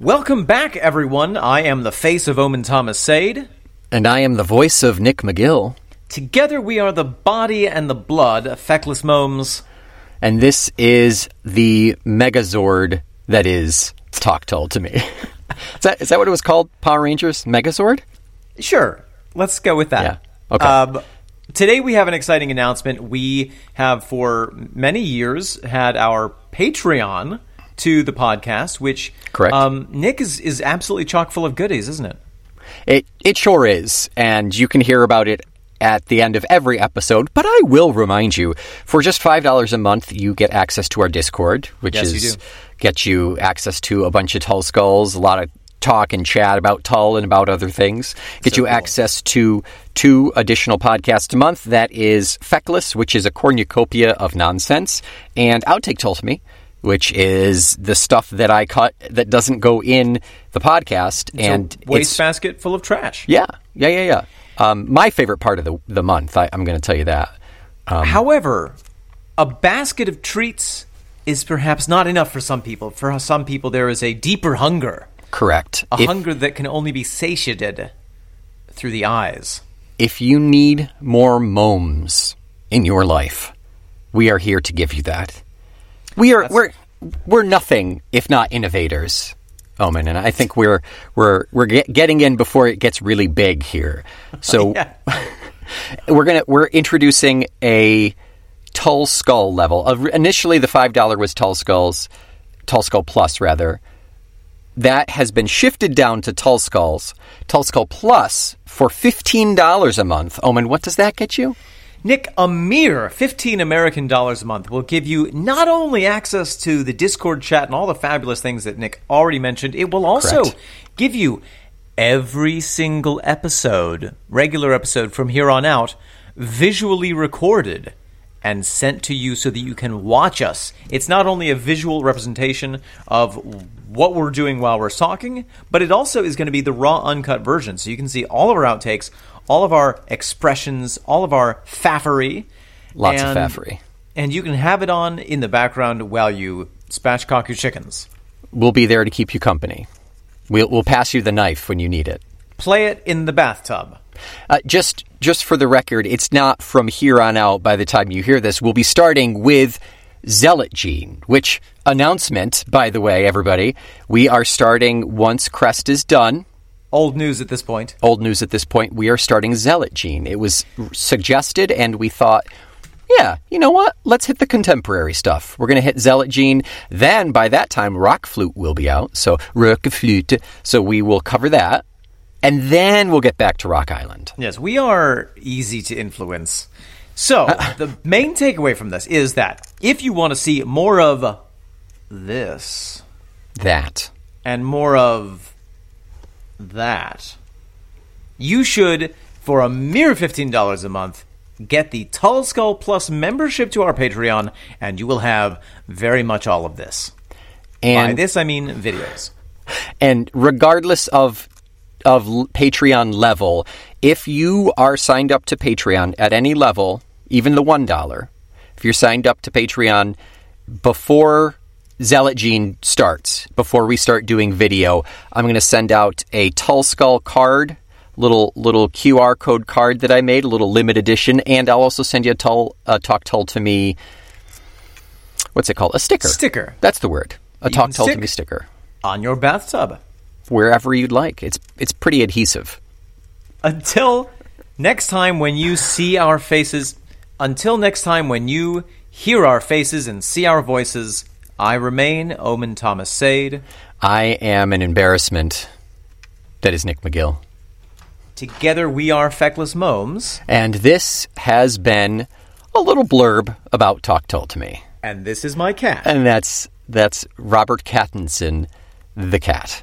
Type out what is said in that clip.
Welcome back, everyone. I am the face of Omen Thomas Sade. And I am the voice of Nick McGill. Together we are the body and the blood of Feckless Momes. And this is the Megazord that is Talk Tull to me. is, that, is that what it was called? Power Rangers? Megazord? Sure. Let's go with that. Yeah. Okay. Um, today we have an exciting announcement. We have for many years had our Patreon to the podcast, which Correct. Um, Nick is, is absolutely chock full of goodies, isn't it? It it sure is, and you can hear about it at the end of every episode. But I will remind you, for just five dollars a month, you get access to our Discord, which Yes, is do. gets you access to a bunch of Tull skulls, a lot of talk and chat about Tull and about other things. Get So you cool. access to two additional podcasts a month. That is Feckless, which is a cornucopia of nonsense, and Outtake me. Which is the stuff that I cut that doesn't go in the podcast, and It's a it's wastebasket full of trash. yeah, yeah, yeah, yeah. Um, my favorite part of the the month. I, I'm going to tell you that. Um, However, a basket of treats is perhaps not enough for some people. For some people, there is a deeper hunger, Correct. a If, hunger that can only be satiated through the eyes. if you need more momes in your life, we are here to give you that. We are we're we're nothing if not innovators. Omen, and I think we're we're we're get, getting in before it gets really big here. So Yeah. we're gonna we're introducing a Tull Skull level. Uh, initially, the five dollar was Tull Skulls, Tull Skull Plus rather. That has been shifted down to Tull Skulls, Tull Skull Plus for fifteen dollars a month. Omen, what does that get you? Nick, a mere 15 American dollars a month will give you not only access to the Discord chat and all the fabulous things that Nick already mentioned, it will also Correct. give you every single episode, regular episode from here on out, visually recorded and sent to you so that you can watch us. It's not only a visual representation of what we're doing while we're talking, but it also is going to be the raw, uncut version. So you can see all of our outtakes, all of our expressions, all of our faffery. Lots of and- faffery. And you can have it on in the background while you spatchcock your chickens. We'll be there to keep you company. We'll, we'll pass you the knife when you need it. Play it in the bathtub. Uh, just just for the record, it's not from here on out. By the time you hear this, we'll be starting with Zealot Gene. Which announcement, by the way, everybody, we are starting once Crest is done. Old news at this point. Old news at this point. We are starting Zealot Gene. It was suggested, and we thought. Yeah, you know what? Let's hit the contemporary stuff. We're going to hit Zealot Gene. Then, by that time, RökFlöte will be out. So, RökFlöte. So, we will cover that. And then we'll get back to Rock Island. Yes, we are easy to influence. So, uh, the main takeaway from this is that if you want to see more of this That. and more of that, you should, for a mere $15 a month, get the Tull Skull Plus membership to our Patreon, and you will have very much all of this. By And this, I mean videos. and regardless of of Patreon level, if you are signed up to Patreon at any level, even the one dollar, if you're signed up to Patreon before Zealot Gene starts, before we start doing video, I'm going to send out a Tull Skull card, little little QR code card that I made, a little limited edition, and I'll also send you a Tull uh, Talk Tull to me. What's it called? A sticker. Sticker. That's the word. A You Talk Tull to me sticker On your bathtub. Wherever you'd like. It's it's pretty adhesive. Until next time when you see our faces, until next time when you hear our faces and see our voices, I remain Omen Thomas Sade. I am an embarrassment. That is Nick McGill. Together we are Feckless Momes, And this has been a little blurb about Talk Tull to Me. and this is my cat. And that's that's Robert Cattinson, the cat.